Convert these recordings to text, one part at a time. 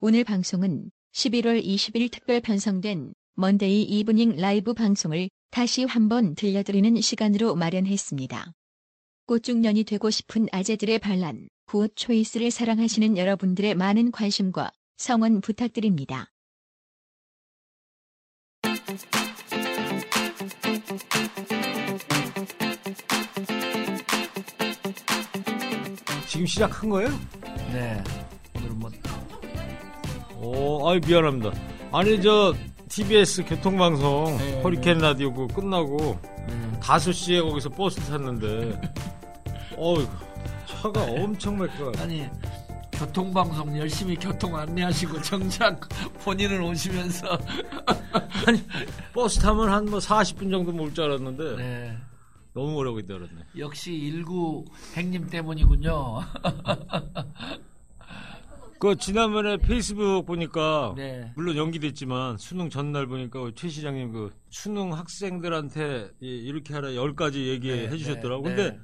오늘 방송은 11월 20일 특별 편성된 Monday evening live 방송을 다시 한번 들려드리는 시간으로 마련했습니다. 꽃중년이 되고 싶은 아재들의 반란, 굿 초이스를 사랑하시는 여러분들의 많은 관심과 성원 부탁드립니다. 지금 시작한 거예요? 네. 오, 아이 미안합니다. 아니 저 TBS 교통방송 네, 허리케인 라디오 그 끝나고 네. 5시에 거기서 버스 탔는데 어우 차가 엄청 막혀. 아니 교통방송 열심히 교통 안내하시고 정작 본인은 오시면서 아니 버스 타면 한 뭐 40분 정도 몰 줄 알았는데 네. 너무 오래 기다렸네. 역시 일구 행님 때문이군요. 그 지난번에 페이스북 보니까 네. 물론 연기됐지만 수능 전날 보니까 최 시장님 그 수능 학생들한테 이- 이렇게 하라 열 가지 얘기해 네, 주셨더라고. 네, 근데 네.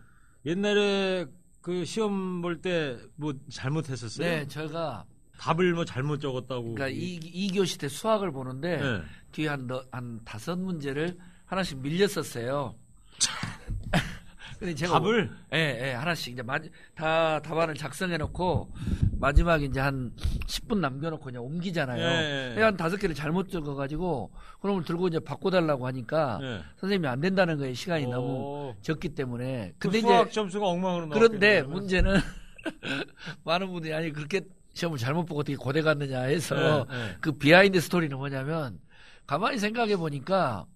옛날에 그 시험 볼 때 뭐 잘못했었어요? 네, 저희가 답을 뭐 잘못 적었다고. 그러니까 이, 이 교시 때 수학을 보는데 네. 뒤에 한, 너- 한 다섯 문제를 하나씩 밀렸었어요. 근데 제가 답을 예, 예, 하나씩 이제 마, 다 답안을 작성해 놓고 마지막에 이제 한 10분 남겨 놓고 그냥 옮기잖아요. 예, 예. 한 다섯 개를 잘못 적어 가지고 그놈을 들고 이제 바꿔 달라고 하니까 네. 선생님이 안 된다는 거예요. 시간이 너무 오. 적기 때문에. 그 근데 수학 이제 점수가 엉망으로 그런데 나왔겠네요. 문제는 많은 분들이 아니 그렇게 시험을 잘못 보고 어떻게 고대 갔느냐 해서 네, 네. 그 behind story는 뭐냐면 가만히 생각해 보니까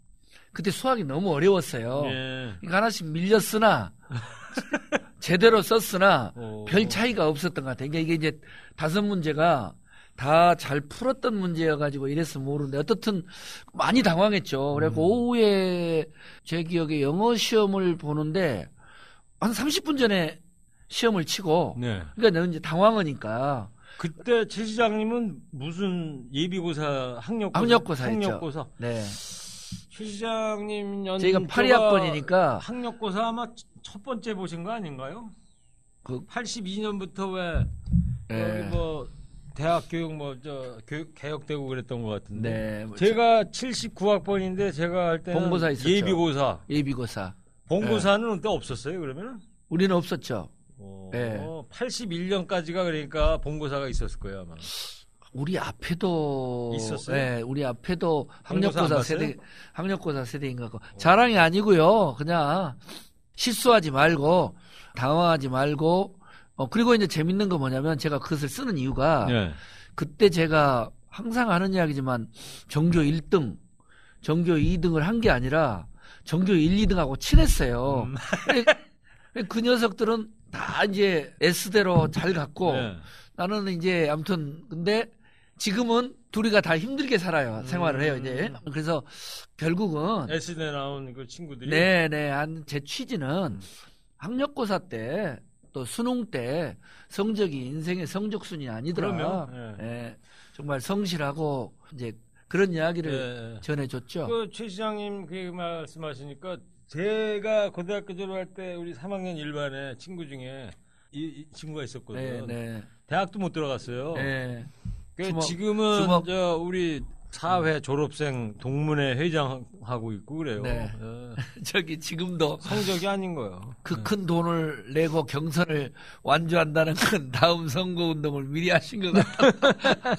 그때 수학이 너무 어려웠어요. 예. 그러니까 하나씩 밀렸으나 제대로 썼으나 오. 별 차이가 없었던 것 같아요. 그러니까 이게 이제 다섯 문제가 다 잘 풀었던 문제여가지고 이랬으면 모르는데 어떻든 많이 당황했죠. 그래갖고 음. 오후에 제 기억에 영어 시험을 보는데 한 30분 전에 시험을 치고 네. 그러니까 너는 이제 당황하니까 그때 최 시장님은 무슨 예비고사 학력고사 학력고사였죠. 학력고사 네 최 시장님 연 저희가 82학번이니까 학력고사 아마 첫 번째 보신 거 아닌가요? 그 82년부터 왜 예. 여기 뭐 대학 교육 뭐 저 교육 개혁되고 그랬던 것 같은데. 네 뭐 제가 79학번인데 제가 할 때는 본고사 있었죠. 예비고사. 예비고사 본고사는 그때 없었어요, 그러면은? 우리는 없었죠. 어, 네. 81년까지가 그러니까 본고사가 있었을 거예요, 아마. 우리 앞에도 있었어요? 네, 우리 앞에도 학력고사? 세대 학력고사 세대인 것 같고 자랑이 아니고요. 그냥 실수하지 말고 당황하지 말고 어 그리고 이제 재밌는 거 뭐냐면 제가 그것을 쓰는 이유가 네. 그때 제가 항상 하는 이야기지만 전교 1등, 전교 2등을 한 게 아니라 전교 1, 2등하고 친했어요. 음. 그 녀석들은 다 이제 S대로 잘 갔고 네. 나는 이제 아무튼 근데 지금은 둘이가 다 힘들게 살아요. 생활을 해요, 이제. 음. 그래서 결국은 S대 나온 그 친구들이 네, 네. 한 제 취지는 학력고사 때 또 수능 때 성적이 인생의 성적순이 아니더라. 그러면, 예. 예, 정말 성실하고 이제 그런 이야기를 예. 전해줬죠. 그 최 시장님 그 말씀하시니까 제가 고등학교 졸업할 때 우리 3학년 1반에 친구 중에 이, 이 친구가 네, 있었거든요. 네. 대학도 못 들어갔어요. 네. 그 주먹, 지금은 주먹. 저 우리 사회 졸업생 동문회 회장하고 있고 그래요. 네. 예. 저기 지금도 성적이 아닌 거예요. 그 큰 돈을 내고 경선을 완주한다는 건 다음 선거 운동을 미리 하신 것 같아요.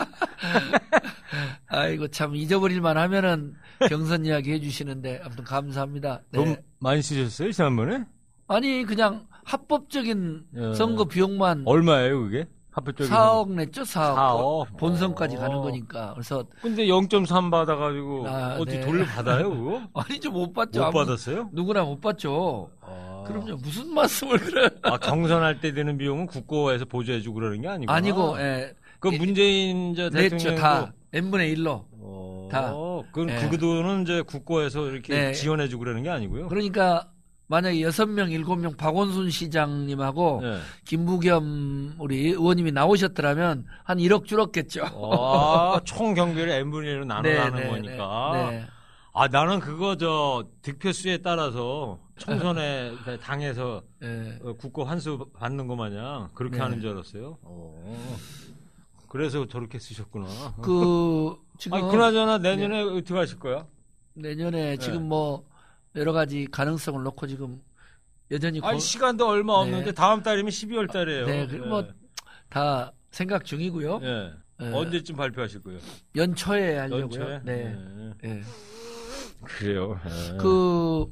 아이고 참 잊어버릴만 하면은 경선 이야기 해주시는데 아무튼 감사합니다. 네. 돈 많이 쓰셨어요 지난번에? 아니 그냥 합법적인 예. 선거 비용만 얼마예요 그게? 합법적인 4억 냈죠 4억, 4억? 본선까지 어. 가는 거니까 그래서 근데 0.3 받아 가지고 아, 어디 네. 돈을 받아요 그거? 아니 좀못 받죠 못 아무- 받았어요? 누구나 못 받죠 아. 그럼요 무슨 말씀을 그래 아, 경선할 때 되는 비용은 국고에서 보조해 주고 그러는 게 아니고. 아니고 예, 그 예, 문재인 저 냈죠 대통령도 다 n분의 1로 어, 다. 그, 예. 그 돈은 이제 국고에서 이렇게 네. 지원해 주고 그러는 게 아니고요. 그러니까 만약에 여섯 명 일곱 명 박원순 시장님하고 네. 김부겸 우리 의원님이 나오셨더라면 한 1억 줄었겠죠. 아, 총 경비를 n분의 1로 나눠 가는 거니까. 네. 아, 나는 그거 저 득표수에 따라서 총선에 당에서 네. 어, 국고 환수 받는 거 마냥 그렇게 네. 하는 줄 알았어요. 어. 그래서 저렇게 쓰셨구나. 그 지금 아니, 그나저나 내년에 어떻게 하실 거야? 내년에 지금 뭐 여러 가지 가능성을 놓고 지금 여전히 아니, 고- 시간도 얼마 없는데 네. 다음 달이면 12월 달이에요. 네, 그 뭐, 다 생각 중이고요. 예. 예. 언제쯤 발표하실 거예요? 연초에 하려고요. 연초에? 네. 예. 예. 그래요. 예. 그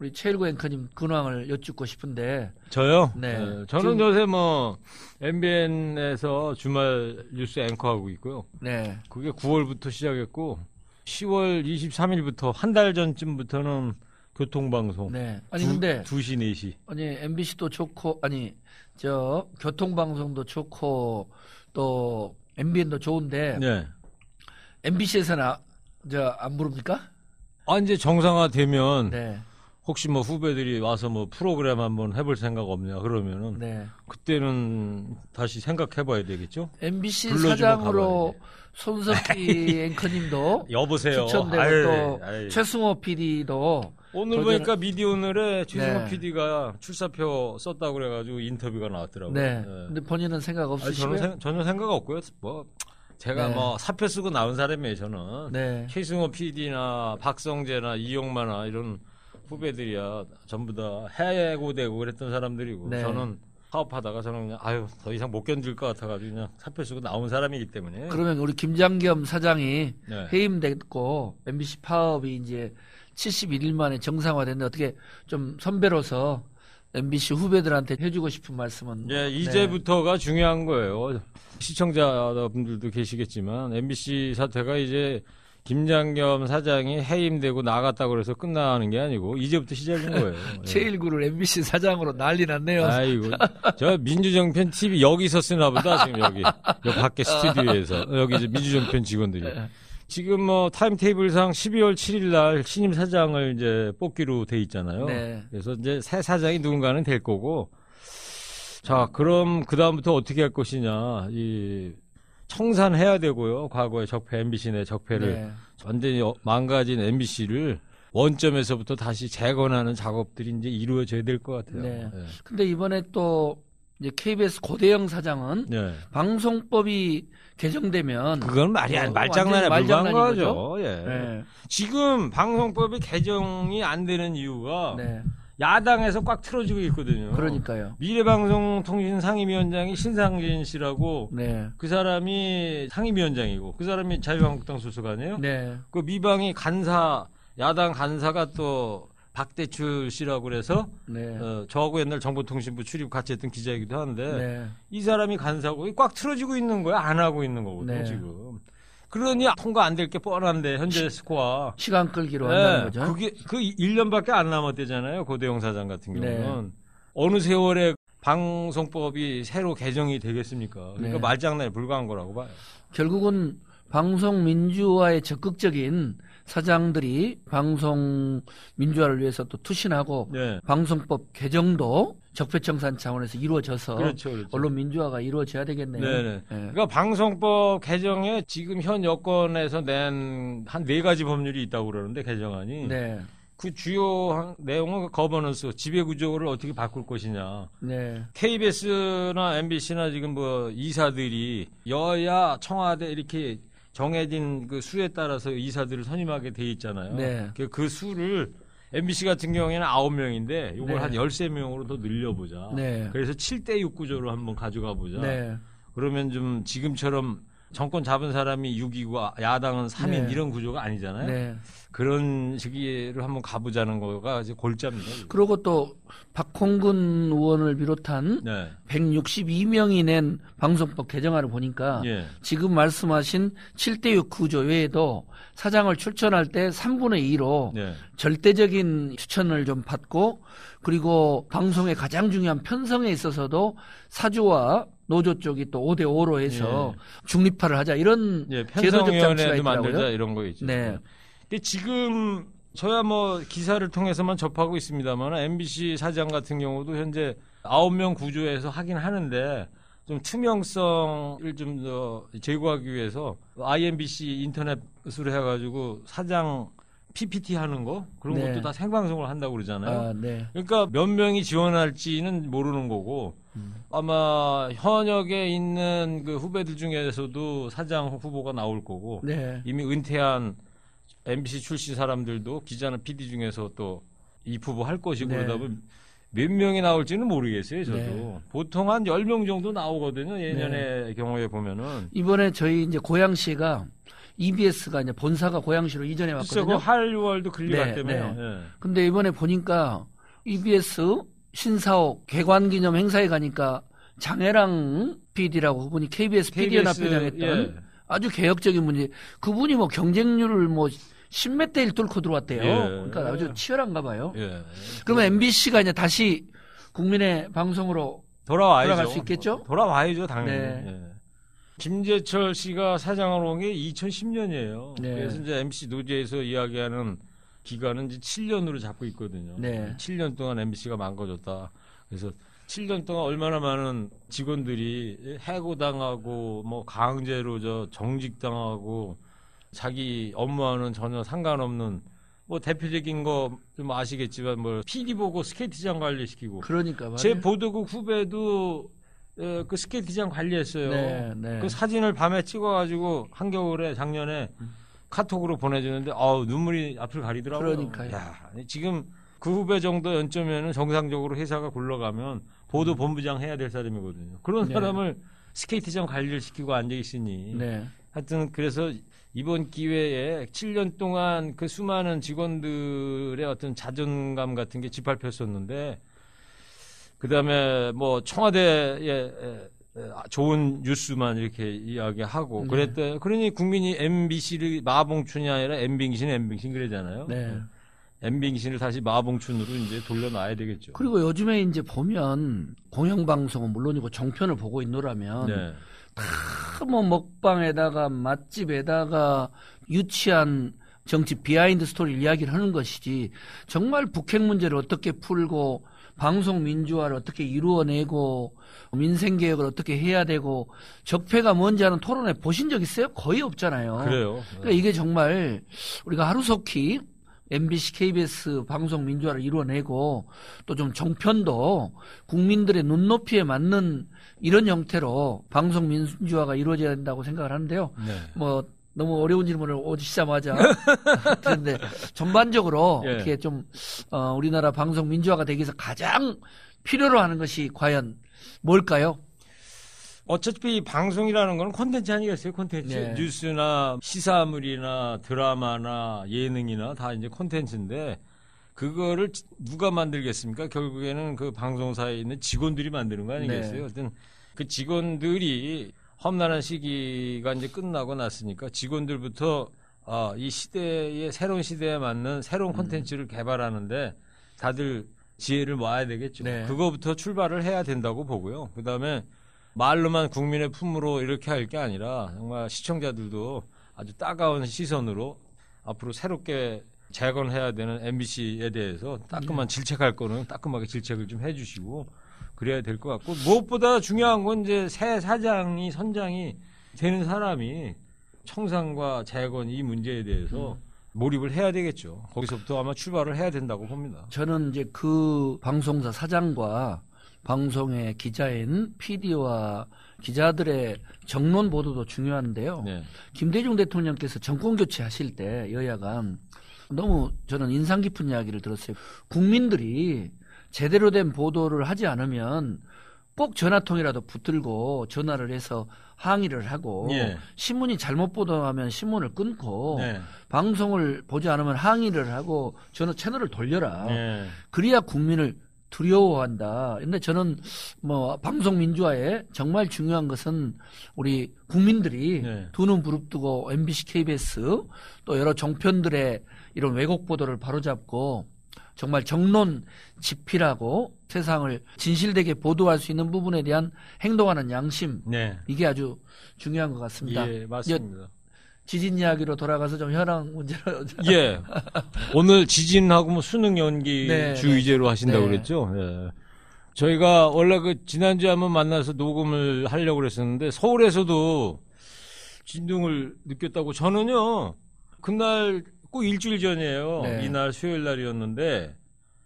우리 최일구 앵커님 근황을 여쭙고 싶은데 저요? 네. 예, 저는 지금- 요새 뭐 MBN에서 주말 뉴스 앵커하고 있고요. 네. 그게 9월부터 시작했고 10월 23일부터 한 달 전쯤부터는 교통방송. 네. 아니 두- 근데 2시 4시. 아니 MBC도 좋고 아니 저 교통방송도 좋고 또 MBN도 좋은데 네. MBC에서는 아, 저안 부릅니까? 아 이제 정상화 되면 네. 혹시 뭐 후배들이 와서 뭐 프로그램 한번 해볼 생각 없냐 그러면은 네. 그때는 다시 생각해봐야 되겠죠. MBC 사장으로 손석희 앵커님도 여보세요. 추천되고 아유, 또 아유. 최승호 PD도 오늘 보니까 미디어 오늘에 최승호 네. PD가 출사표 썼다고 그래가지고 인터뷰가 나왔더라고요. 네. 네. 근데 본인은 생각 아니, 없으시고요? 저는 생- 전혀 생각 없고요. 뭐 제가 네. 뭐 사표 쓰고 나온 사람이에요. 저는 네. 최승호 PD나 박성재나 이용마나 이런 후배들이야 전부 다 해고되고 그랬던 사람들이고 네. 저는 사업하다가 저는 그냥 아유 더 이상 못 견딜 것 같아가지고 그냥 사표 쓰고 나온 사람이기 때문에 그러면 우리 김장겸 사장이 네. 해임됐고 MBC 파업이 이제 71일 만에 정상화됐는데 어떻게 좀 선배로서 MBC 후배들한테 해주고 싶은 말씀은 뭐- 예, 이제부터가 중요한 거예요. 시청자분들도 계시겠지만 MBC 사태가 이제 김장겸 사장이 해임되고 나갔다고 그래서 끝나는 게 아니고 이제부터 시작인 거예요. 예. 제1구를 MBC 사장으로 난리 났네요. 아이고, 저 민주정편 TV 여기서 쓰나 보다 지금 여기 여기 밖에 스튜디오에서 여기 이제 민주정편 직원들이 지금 뭐 타임테이블상 12월 7일 날 신임 사장을 이제 뽑기로 돼 있잖아요. 네. 그래서 이제 새 사장이 누군가는 될 거고. 자, 그럼 그 다음부터 어떻게 할 것이냐? 이 청산해야 되고요. 과거의 적폐 MBC 내 적폐를 네. 완전히 어- 망가진 MBC를 원점에서부터 다시 재건하는 작업들이 이제 이루어져야 될 것 같아요. 네. 네. 근데 이번에 또 이제 KBS 고대영 사장은 네. 방송법이 개정되면 그건 말이 아니 어, 말장난에 불과한 거죠. 예. 네. 지금 방송법이 개정이 안 되는 이유가 네. 야당에서 꽉 틀어지고 있거든요. 그러니까요. 미래방송통신 상임위원장이 신상진 씨라고 네. 그 사람이 상임위원장이고 그 사람이 자유한국당 소속 아니에요? 네. 그 미방이 간사 야당 간사가 또 박대출 씨라고 그래서 네. 어, 저하고 옛날 정보통신부 출입 같이 했던 기자이기도 한데 네. 이 사람이 간사고 꽉 틀어지고 있는 거야 안 하고 있는 거거든요 네. 지금. 그러니 통과 안 될 게 뻔한데 현재 스코어. 시간 끌기로 한다는 네, 거죠. 그게 그 1년밖에 안 남았대잖아요. 고대영 사장 같은 네. 경우는 어느 세월에 방송법이 새로 개정이 되겠습니까? 그러니까 네. 말장난에 불과한 거라고 봐요. 결국은 방송 민주화에 적극적인 사장들이 방송 민주화를 위해서 또 투신하고 네. 방송법 개정도 적폐청산 차원에서 이루어져서 그렇죠, 그렇죠. 언론 민주화가 이루어져야 되겠네요. 네네. 예. 그러니까 방송법 개정에 지금 현 여건에서 낸 한 네 가지 법률이 있다고 그러는데 개정안이 네. 그 주요 한- 내용은 그 거버넌스 지배 구조를 어떻게 바꿀 것이냐. 네. KBS나 MBC나 지금 뭐 이사들이 여야 청와대 이렇게 정해진 그 수에 따라서 이사들을 선임하게 돼 있잖아요. 네. 그, 그 수를 MBC 같은 경우에는 9명인데 이걸 네. 한 13명으로 더 늘려보자. 네. 그래서 7대 6 구조로 한번 가져가 보자. 네. 그러면 좀 지금처럼 정권 잡은 사람이 6이고 야당은 3인 네. 이런 구조가 아니잖아요. 네. 그런 시기로 한번 가보자는 거가 이제 골자입니다. 그리고 또 박홍근 의원을 비롯한 네. 162명이 낸 방송법 개정안을 보니까 예. 지금 말씀하신 7대6 구조 외에도 사장을 추천할 때 3분의 2로 네. 절대적인 추천을 좀 받고 그리고 방송의 가장 중요한 편성에 있어서도 사주와 노조 쪽이 또 5대 5로 해서 중립화를 하자 이런 예, 제도적 장치가 만들자 있더라고요. 이런 거 있죠. 네. 근데 지금 저야 뭐 기사를 통해서만 접하고 있습니다만 MBC 사장 같은 경우도 현재 9명 구조에서 하긴 하는데 좀 투명성을 좀 더 제고하기 위해서 IMBC 인터넷으로 해가지고 사장 PPT 하는 거 그런 네. 것도 다 생방송을 한다고 그러잖아요. 아, 네. 그러니까 몇 명이 지원할지는 모르는 거고 음. 아마 현역에 있는 그 후배들 중에서도 사장 후보가 나올 거고 네. 이미 은퇴한 MBC 출신 사람들도 기자나 PD 중에서 또 이 후보 할 것이고 네. 그러다 보면 몇 명이 나올지는 모르겠어요, 저도. 네. 보통 한 10명 정도 나오거든요, 예년의 경우에 보면은. 이번에 저희 이제 고양시가 EBS가 이제 본사가 고양시로 이전해 글쎄, 그 왔거든요. 할리월드 클리 네, 갔다며요. 네. 예. 근데 이번에 보니까 EBS 신사옥 개관 기념 행사에 가니까 장혜랑 PD라고 그분이 KBS PD 연합 KBS, 회장했던 예. 아주 개혁적인 문제. 그분이 뭐 경쟁률을 뭐 10몇 대1 뚫고 들어왔대요. 예. 그러니까 아주 치열한가 봐요. 예. 그러면 MBC가 이제 다시 국민의 방송으로 돌아와야죠. 돌아갈 수 있겠죠? 돌아와야죠, 당연히. 네. 예. 김재철 씨가 사장을 온 게 2010년이에요. 네. 그래서 이제 MC 노제에서 이야기하는 기간은 이제 7년으로 잡고 있거든요. 네. 7년 동안 MBC가 망가졌다. 그래서 7년 동안 얼마나 많은 직원들이 해고당하고 뭐 강제로 저 정직당하고 자기 업무와는 전혀 상관없는 뭐 대표적인 거 좀 아시겠지만 뭐 PD 보고 스케이트장 관리시키고 그러니까 말이에요. 제 보도국 후배도 어, 그 스케이트장 관리했어요. 네, 네. 그 사진을 밤에 찍어가지고 한겨울에 작년에 카톡으로 보내주는데 아우 눈물이 앞을 가리더라고요. 그러니까요. 야, 지금 그 후배 정도 연점에는 정상적으로 회사가 굴러가면 보도 본부장 해야 될 사람이거든요. 그런 네. 사람을 스케이트장 관리를 시키고 앉아 있으니 네. 하여튼 그래서 이번 기회에 7년 동안 그 수많은 직원들의 어떤 자존감 같은 게 짓밟혔었는데 그다음에 뭐 청와대에 좋은 뉴스만 이렇게 이야기하고 네. 그랬대. 그러니 국민이 MBC를 마봉춘이 아니라 엠빙신 엠빙신 그러잖아요. 네. 엠빙신을 다시 마봉춘으로 이제 돌려놔야 되겠죠. 그리고 요즘에 이제 보면 공영방송은 물론이고 종편을 보고 있노라면 네. 뭐 먹방에다가 맛집에다가 유치한 정치 behind story 이야기를 하는 것이지 정말 북핵 문제를 어떻게 풀고 방송 민주화를 어떻게 이루어내고 민생 개혁을 어떻게 해야 되고 적폐가 뭔지 하는 토론회 보신 적 있어요? 거의 없잖아요. 그래요. 그러니까 이게 정말 우리가 하루속히 MBC, KBS 방송 민주화를 이루어내고 또 좀 정편도 국민들의 눈높이에 맞는 이런 형태로 방송 민주화가 이루어져야 된다고 생각을 하는데요. 네. 뭐 너무 어려운 질문을 오시자마자 드는데 전반적으로 예. 이렇게 좀 어, 우리나라 방송 민주화가 되기 위해서 가장 필요로 하는 것이 과연 뭘까요? 어차피 이 방송이라는 건 콘텐츠 아니겠어요? 콘텐츠. 네. 뉴스나 시사물이나 드라마나 예능이나 다 이제 콘텐츠인데 그거를 지- 누가 만들겠습니까? 결국에는 그 방송사에 있는 직원들이 만드는 거 아니겠어요? 네. 어떤 그 직원들이 험난한 시기가 이제 끝나고 났으니까 직원들부터 아, 이 시대의 새로운 시대에 맞는 새로운 콘텐츠를 개발하는데 다들 지혜를 모아야 되겠죠. 네. 그거부터 출발을 해야 된다고 보고요. 그 다음에 말로만 국민의 품으로 이렇게 할 게 아니라 정말 시청자들도 아주 따가운 시선으로 앞으로 새롭게 재건해야 되는 MBC에 대해서 따끔한 질책할 거는 따끔하게 질책을 좀 해주시고 그래야 될 것 같고 무엇보다 중요한 건 이제 새 사장이 선장이 되는 사람이 청산과 재건 이 문제에 대해서 몰입을 해야 되겠죠. 거기서부터 아마 출발을 해야 된다고 봅니다. 저는 이제 그 방송사 사장과 방송의 기자인 PD와 기자들의 정론 보도도 중요한데요. 네. 김대중 대통령께서 정권 교체하실 때 여야가 너무 저는 인상 깊은 이야기를 들었어요. 국민들이 제대로 된 보도를 하지 않으면 꼭 전화통이라도 붙들고 전화를 해서 항의를 하고 예. 신문이 잘못 보도하면 신문을 끊고 네. 방송을 보지 않으면 항의를 하고 전화 채널을 돌려라. 네. 그래야 국민을 두려워한다. 근데 저는 뭐 방송 민주화에 정말 중요한 것은 우리 국민들이 네. 두눈 부릅뜨고 MBC, KBS 또 여러 정편들의 이런 왜곡 보도를 바로잡고 정말 정론 집필하고 세상을 진실되게 보도할 수 있는 부분에 대한 행동하는 양심 네. 이게 아주 중요한 것 같습니다. 예, 맞습니다. 지진 이야기로 돌아가서 좀 현황 문제로 예. 오늘 지진하고 뭐 수능 연기 네, 주의제로 하신다고 네. 그랬죠. 예. 저희가 원래 그 지난주에 한번 만나서 녹음을 하려고 그랬었는데 서울에서도 진동을 느꼈다고 저는요. 그날 꼭 일주일 전이에요. 네. 이날 수요일 날이었는데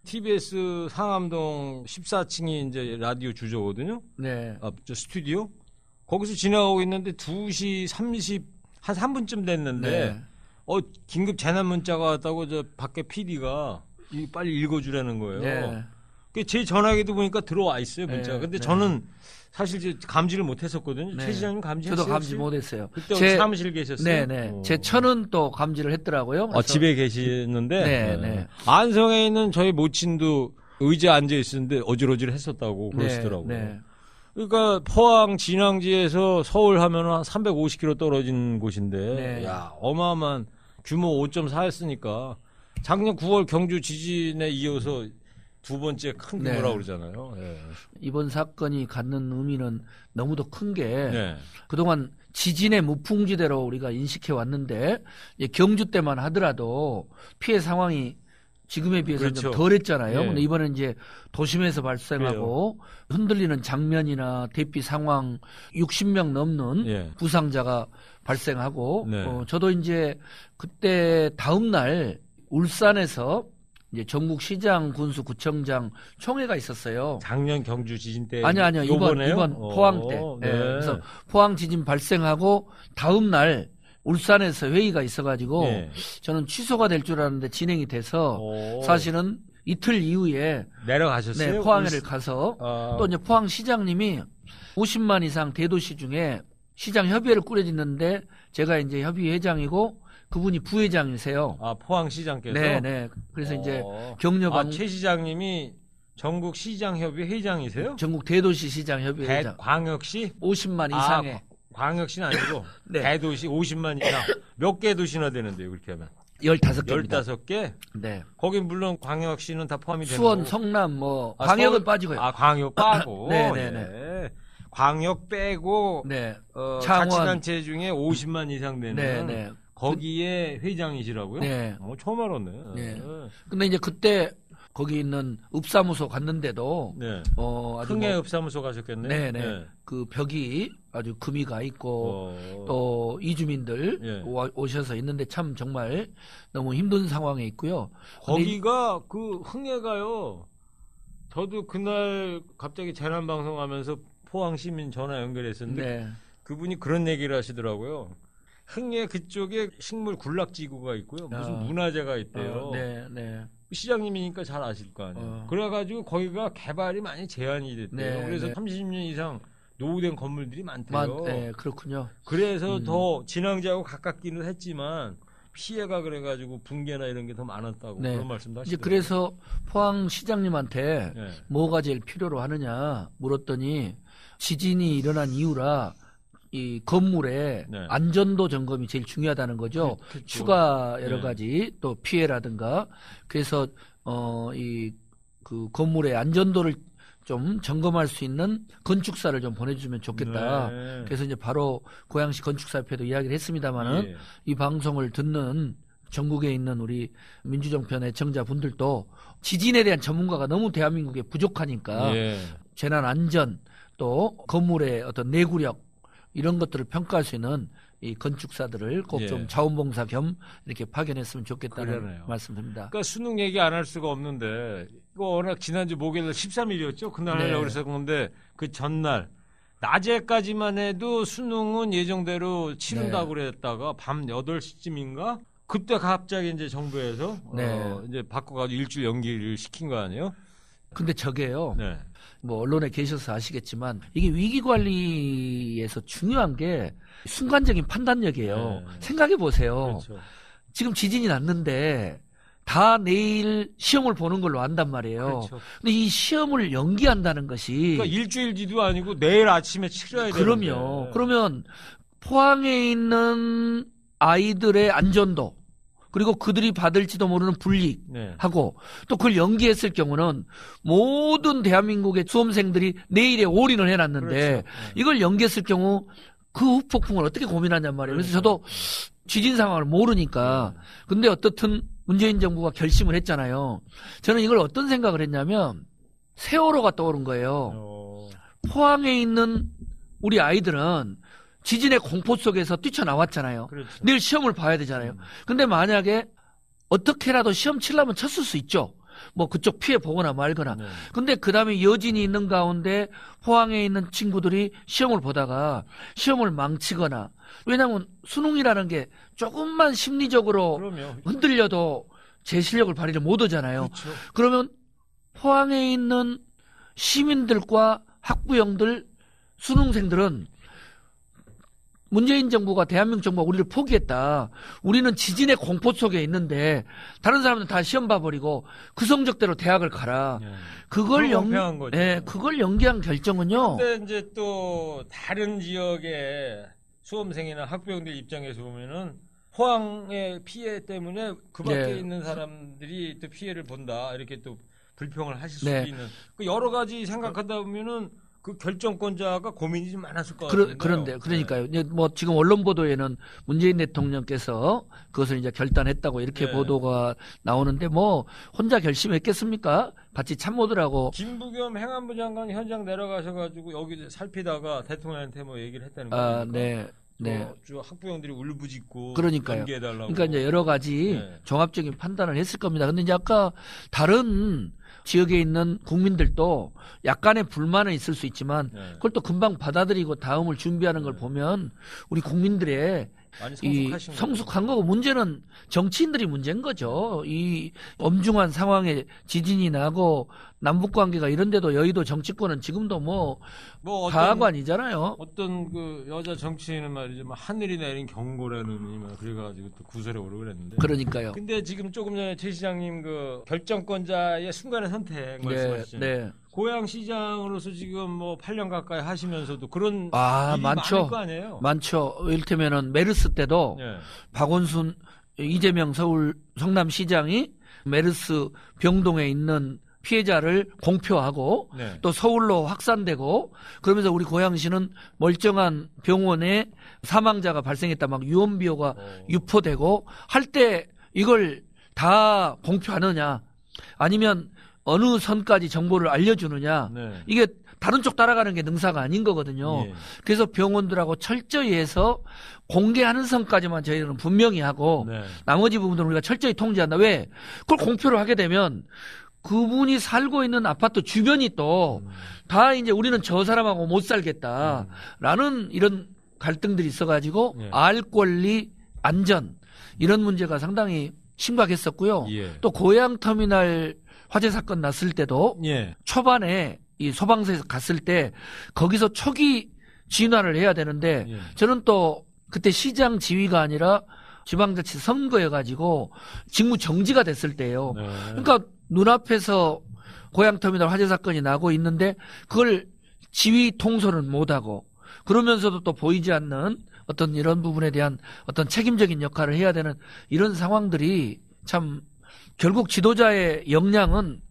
TBS 상암동 14층이 이제 라디오 주저거든요. 네. 아, 저 스튜디오. 거기서 지나가고 있는데 2시 30, 한 3분쯤 됐는데, 네. 어, 긴급 재난 문자가 왔다고 저 밖에 PD가 빨리 읽어주라는 거예요. 네. 그제 전화기도 보니까 들어와 있어요, 문자가. 네, 근데 네. 저는 사실 이제 감지를 못 했었거든요. 네. 최 시장님 감지했어요? 저도 감지? 못했어요. 그때 제- 사무실 계셨어요? 네네. 어. 제 천은 또 감지를 했더라고요. 아, 집에 계시는데 네, 네. 안성에 있는 저희 모친도 의자에 앉아 있었는데 어지러질 했었다고 그러시더라고요. 네, 네. 그러니까 포항 진앙지에서 서울 하면 한 350km 떨어진 곳인데 네. 야 어마어마한 규모 5.4였으니까 작년 9월 경주 지진에 이어서 두 번째 큰 네. 규모라고 그러잖아요. 예. 이번 사건이 갖는 의미는 너무도 큰게 네. 그동안 지진의 무풍지대로 우리가 인식해 왔는데 경주 때만 하더라도 피해 상황이 지금에 비해서 는 그렇죠. 좀 덜했잖아요. 네. 근데 이번엔 이제 도심에서 발생하고 흔들리는 장면이나 대피 상황 60명 넘는 예. 부상자가 발생하고 네. 어, 저도 이제 그때 다음 날 울산에서 이제 전국 시장 군수 구청장 총회가 있었어요. 작년 경주 지진 때 아니요, 아니요. 이번, 요번에요? 이번 어, 포항 때. 네. 예, 그래서 포항 지진 발생하고 다음 날 울산에서 회의가 있어가지고 예. 저는 취소가 될 줄 알았는데 진행이 돼서 오. 사실은 이틀 이후에 내려가셨어요? 네, 포항에를 울산- 가서 아, 또 이제 포항 시장님이 50만 이상 대도시 중에 시장 협의회를 꾸려졌는데 제가 이제 협의회장이고 그분이 부회장이세요. 아, 포항시장께서 네, 네. 그래서 이제 어. 격려방 아, 최 시장님이 전국 시장협의 회장이세요? 전국 대도시 시장 협의회장 대광역시 50만 아, 이상의 광역시는 아니고 네. 대도시 50만 이상 몇 개 도시나 되는데요 그렇게 하면 15개입니다. 15개 네. 거기 물론 광역시는 다 포함이 되는 수원. 성남 뭐 아, 광역은 서울- 빠지고요. 아 광역 빠고 네, 네, 예. 광역 빼고 네. 어, 창원. 자치단체 중에 50만 이상 되는 네, 네. 거기에 회장이시라고요? 네. 어, 처음 알았네. 네. 근데 이제 그때 거기 있는 읍사무소 갔는데도 네. 어 아주 흥해 뭐 읍사무소 가셨겠네. 네, 네. 그 벽이 아주 금이 가 있고 어, 또 이주민들 예. 와- 오셔서 있는데 참 정말 너무 힘든 상황에 있고요. 근데 거기가 그 흥해가요. 저도 그날 갑자기 재난 방송하면서 포항 시민 전화 연결했었는데 네. 그분이 그런 얘기를 하시더라고요. 흥해 그쪽에 식물 군락지구가 있고요. 무슨 아. 문화재가 있대요. 어, 네, 네. 시장님이니까 잘 아실 거 아니에요. 어. 그래가지고 거기가 개발이 많이 제한이 됐대요. 네, 그래서 네. 30년 이상 노후된 건물들이 만, 많대요. 네, 그렇군요. 그래서 음. 더 진앙지하고 가깝기는 했지만 피해가 그래가지고 붕괴나 이런 게 더 많았다고 네. 그런 말씀도 이제 하시더라고요. 그래서 포항 시장님한테 네. 뭐가 제일 필요로 하느냐 물었더니 지진이 일어난 이후라 이 건물의 네. 안전도 점검이 제일 중요하다는 거죠. 그- 그렇죠. 추가 여러 네. 가지 또 피해라든가 그래서 어이 그 건물의 안전도를 좀 점검할 수 있는 건축사를 좀 보내주면 좋겠다. 네. 그래서 이제 바로 고양시 건축사협회도 이야기를 했습니다마는 예. 이 방송을 듣는 전국에 있는 우리 민주정편 애청자 분들도 지진에 대한 전문가가 너무 대한민국에 부족하니까 예. 재난 안전 또 건물의 어떤 내구력 이런 것들을 평가할 수 있는 이 건축사들을 꼭좀 예. 자원봉사 겸 이렇게 파견했으면 좋겠다는 그러네요. 말씀드립니다. 그러니까 수능 얘기 안 할 수가 없는데 이거 워낙 지난주 목요일 날 13일이었죠. 그날 네. 하려고 그래서 그런데 그 전날 낮에까지만 해도 수능은 예정대로 치른다고 네. 그랬다가 밤 8시쯤인가 그때 갑자기 이제 정부에서 네. 어, 이제 바꿔가지고 일주일 연기를 시킨 거 아니에요? 근데 저게요. 네. 뭐 언론에 계셔서 아시겠지만 이게 위기 관리에서 중요한 게 순간적인 판단력이에요. 네. 생각해 보세요. 그렇죠. 지금 지진이 났는데 다 내일 시험을 보는 걸로 안단 말이에요. 그렇죠. 근데 이 시험을 연기한다는 것이 그러니까 일주일 뒤도 아니고 내일 아침에 치러야 되는데. 그럼요. 그러면 포항에 있는 아이들의 안전도 그리고 그들이 받을지도 모르는 불이익 네. 하고 또 그걸 연기했을 경우는 모든 대한민국의 수험생들이 내일에 올인을 해놨는데 그렇죠. 네. 이걸 연기했을 경우 그 후폭풍을 어떻게 고민하냔 말이에요. 그래서 저도 지진 상황을 모르니까 근데 어떻든 문재인 정부가 결심을 했잖아요. 저는 이걸 어떤 생각을 했냐면 세월호가 떠오른 거예요. 어, 포항에 있는 우리 아이들은 지진의 공포 속에서 뛰쳐나왔잖아요. 그렇죠. 내일 시험을 봐야 되잖아요. 근데 만약에 어떻게라도 시험 치려면 쳤을 수 있죠. 뭐 그쪽 피해 보거나 말거나. 네. 근데 그 다음에 여진이 있는 가운데 포항에 있는 친구들이 시험을 보다가 시험을 망치거나 왜냐하면 수능이라는 게 조금만 심리적으로 그럼요. 흔들려도 제 실력을 발휘를 못 하잖아요. 그렇죠. 그러면 포항에 있는 시민들과 학부형들, 수능생들은 문재인 정부가 대한민국 정부가 우리를 포기했다. 우리는 지진의 공포 속에 있는데 다른 사람들은 다 시험 봐버리고 그 성적대로 대학을 가라. 예. 그걸 연. 예, 그걸 연기한 결정은요. 근데 이제 또 다른 지역의 수험생이나 학부형들 입장에서 보면은 포항의 피해 때문에 그 밖에 네. 있는 사람들이 또 피해를 본다 이렇게 또 불평을 하실 수도 네. 있는 그 여러 가지 생각하다 보면은 그 결정권자가 고민이 좀 많았을 것 같은데요. 그런데 그러니까요. 이제 뭐 지금 언론 보도에는 문재인 대통령께서 그것을 이제 결단했다고 이렇게 네. 보도가 나오는데 뭐 혼자 결심했겠습니까? 같이 참모들하고 김부겸 행안부 장관 현장 내려가셔가지고 여기 살피다가 대통령한테 뭐 얘기를 했다는 거 아? 네. 네. 어, 저 학부형들이 울부짖고 그러니까요. 그러니까 이제 여러 가지 네. 종합적인 판단을 했을 겁니다. 근데 이제 아까 다른 지역에 있는 국민들도 약간의 불만은 있을 수 있지만 네. 그걸 또 금방 받아들이고 다음을 준비하는 걸 네. 보면 우리 국민들의 많 이. 성숙한 거고 문제는 정치인들이 문제인 거죠. 이 엄중한 상황에 지진이 나고 남북 관계가 이런데도 여의도 정치권은 지금도 뭐 뭐 어떤 가관이잖아요. 어떤 그 여자 정치인은 말이죠, 막 하늘이 내린 경고라는 막 그래가지고 또 구설에 오르고 그랬는데. 그러니까요. 근데 지금 조금 전에 최 시장님 그 결정권자의 순간의 선택 네, 말씀하시죠. 네. 고향 시장으로서 지금 뭐 8년 가까이 하시면서도 그런 아, 일이 많죠. 거 아니에요. 많죠. 이를테면은 메르스 때도 예. 박원순 이재명 서울 성남시장이 메르스 병동에 있는 피해자를 공표하고 네. 또 서울로 확산되고 그러면서 우리 고양시는 멀쩡한 병원에 사망자가 발생했다 막 유언비어가 어. 유포되고 할 때 이걸 다 공표하느냐 아니면 어느 선까지 정보를 알려주느냐 네. 이게 다른 쪽 따라가는 게 능사가 아닌 거거든요. 예. 그래서 병원들하고 철저히 해서 공개하는 선까지만 저희는 분명히 하고 네. 나머지 부분들은 우리가 철저히 통제한다. 왜? 그걸 공표를 하게 되면 그분이 살고 있는 아파트 주변이 또다 이제 우리는 저 사람하고 못 살겠다라는 이런 갈등들이 있어가지고 예. 알 권리 안전 이런 문제가 상당히 심각했었고요. 예. 또 고양 터미널 화재 사건 났을 때도 예. 초반에 이 소방서에서 갔을 때 거기서 초기 진화를 해야 되는데 예. 저는 또 그때 시장 지휘가 아니라 지방자치 선거여가지고 직무 정지가 됐을 때예요. 네. 그러니까 눈앞에서 고향터미널 화재 사건이 나고 있는데 그걸 지휘 통솔은 못하고 그러면서도 또 보이지 않는 어떤 이런 부분에 대한 어떤 책임적인 역할을 해야 되는 이런 상황들이 참 결국 지도자의 역량은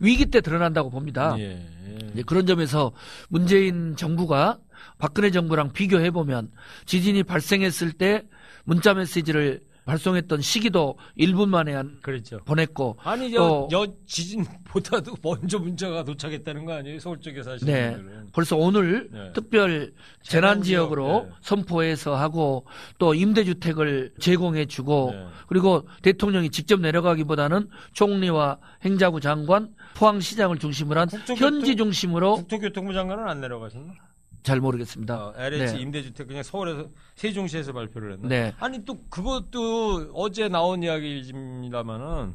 위기 때 드러난다고 봅니다. 예. 이제 그런 점에서 문재인 정부가 박근혜 정부랑 비교해 보면 지진이 발생했을 때 문자 메시지를 발송했던 시기도 1분 만에 한 그렇죠. 보냈고 아니 또- 여, 여 지진보다도 먼저 문자가 도착했다는 거 아니에요? 서울 쪽에 사시는 네. 분들은. 벌써 오늘 네. 특별 재난 지역으로 네. 선포해서 하고 또 임대주택을 제공해 주고 네. 그리고 대통령이 직접 내려가기보다는 총리와 행자부 장관, 포항시장을 중심으로 한 현지 중심으로 국토교통부 장관은 안 내려가셨나? 잘 모르겠습니다. 어, LH 네. 임대주택 그냥 서울에서 세종시에서 발표를 했나? 네. 아니 또 그것도 어제 나온 이야기입니다만은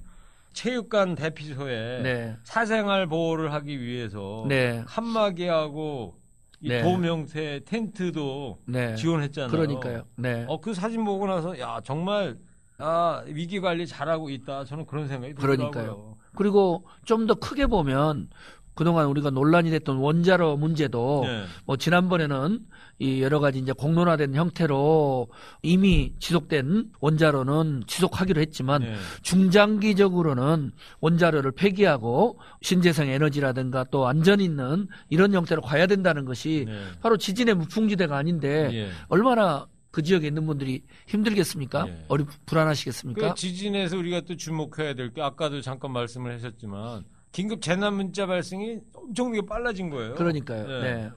체육관 대피소에 네. 사생활 보호를 하기 위해서 네. 칸막이하고 이 네. 도움 형태 텐트도 네. 지원했잖아요. 그러니까요. 네. 어, 그 사진 보고 나서 야 정말 아, 위기 관리 잘하고 있다. 저는 그런 생각이 들더라고요. 그러니까요. 그리고 좀 더 크게 보면 그동안 우리가 논란이 됐던 원자로 문제도 네. 뭐 지난번에는 이 여러 가지 이제 공론화된 형태로 이미 지속된 원자로는 지속하기로 했지만 네. 중장기적으로는 원자로를 폐기하고 신재생 에너지라든가 또 안전 있는 이런 형태로 가야 된다는 것이 네. 바로 지진의 무풍지대가 아닌데 예. 얼마나 그 지역에 있는 분들이 힘들겠습니까? 예. 어리 불안하시겠습니까? 그 지진에서 우리가 또 주목해야 될 게 아까도 잠깐 말씀을 하셨지만 긴급 재난 문자 발생이 엄청나게 빨라진 거예요. 그러니까요. 네. 네.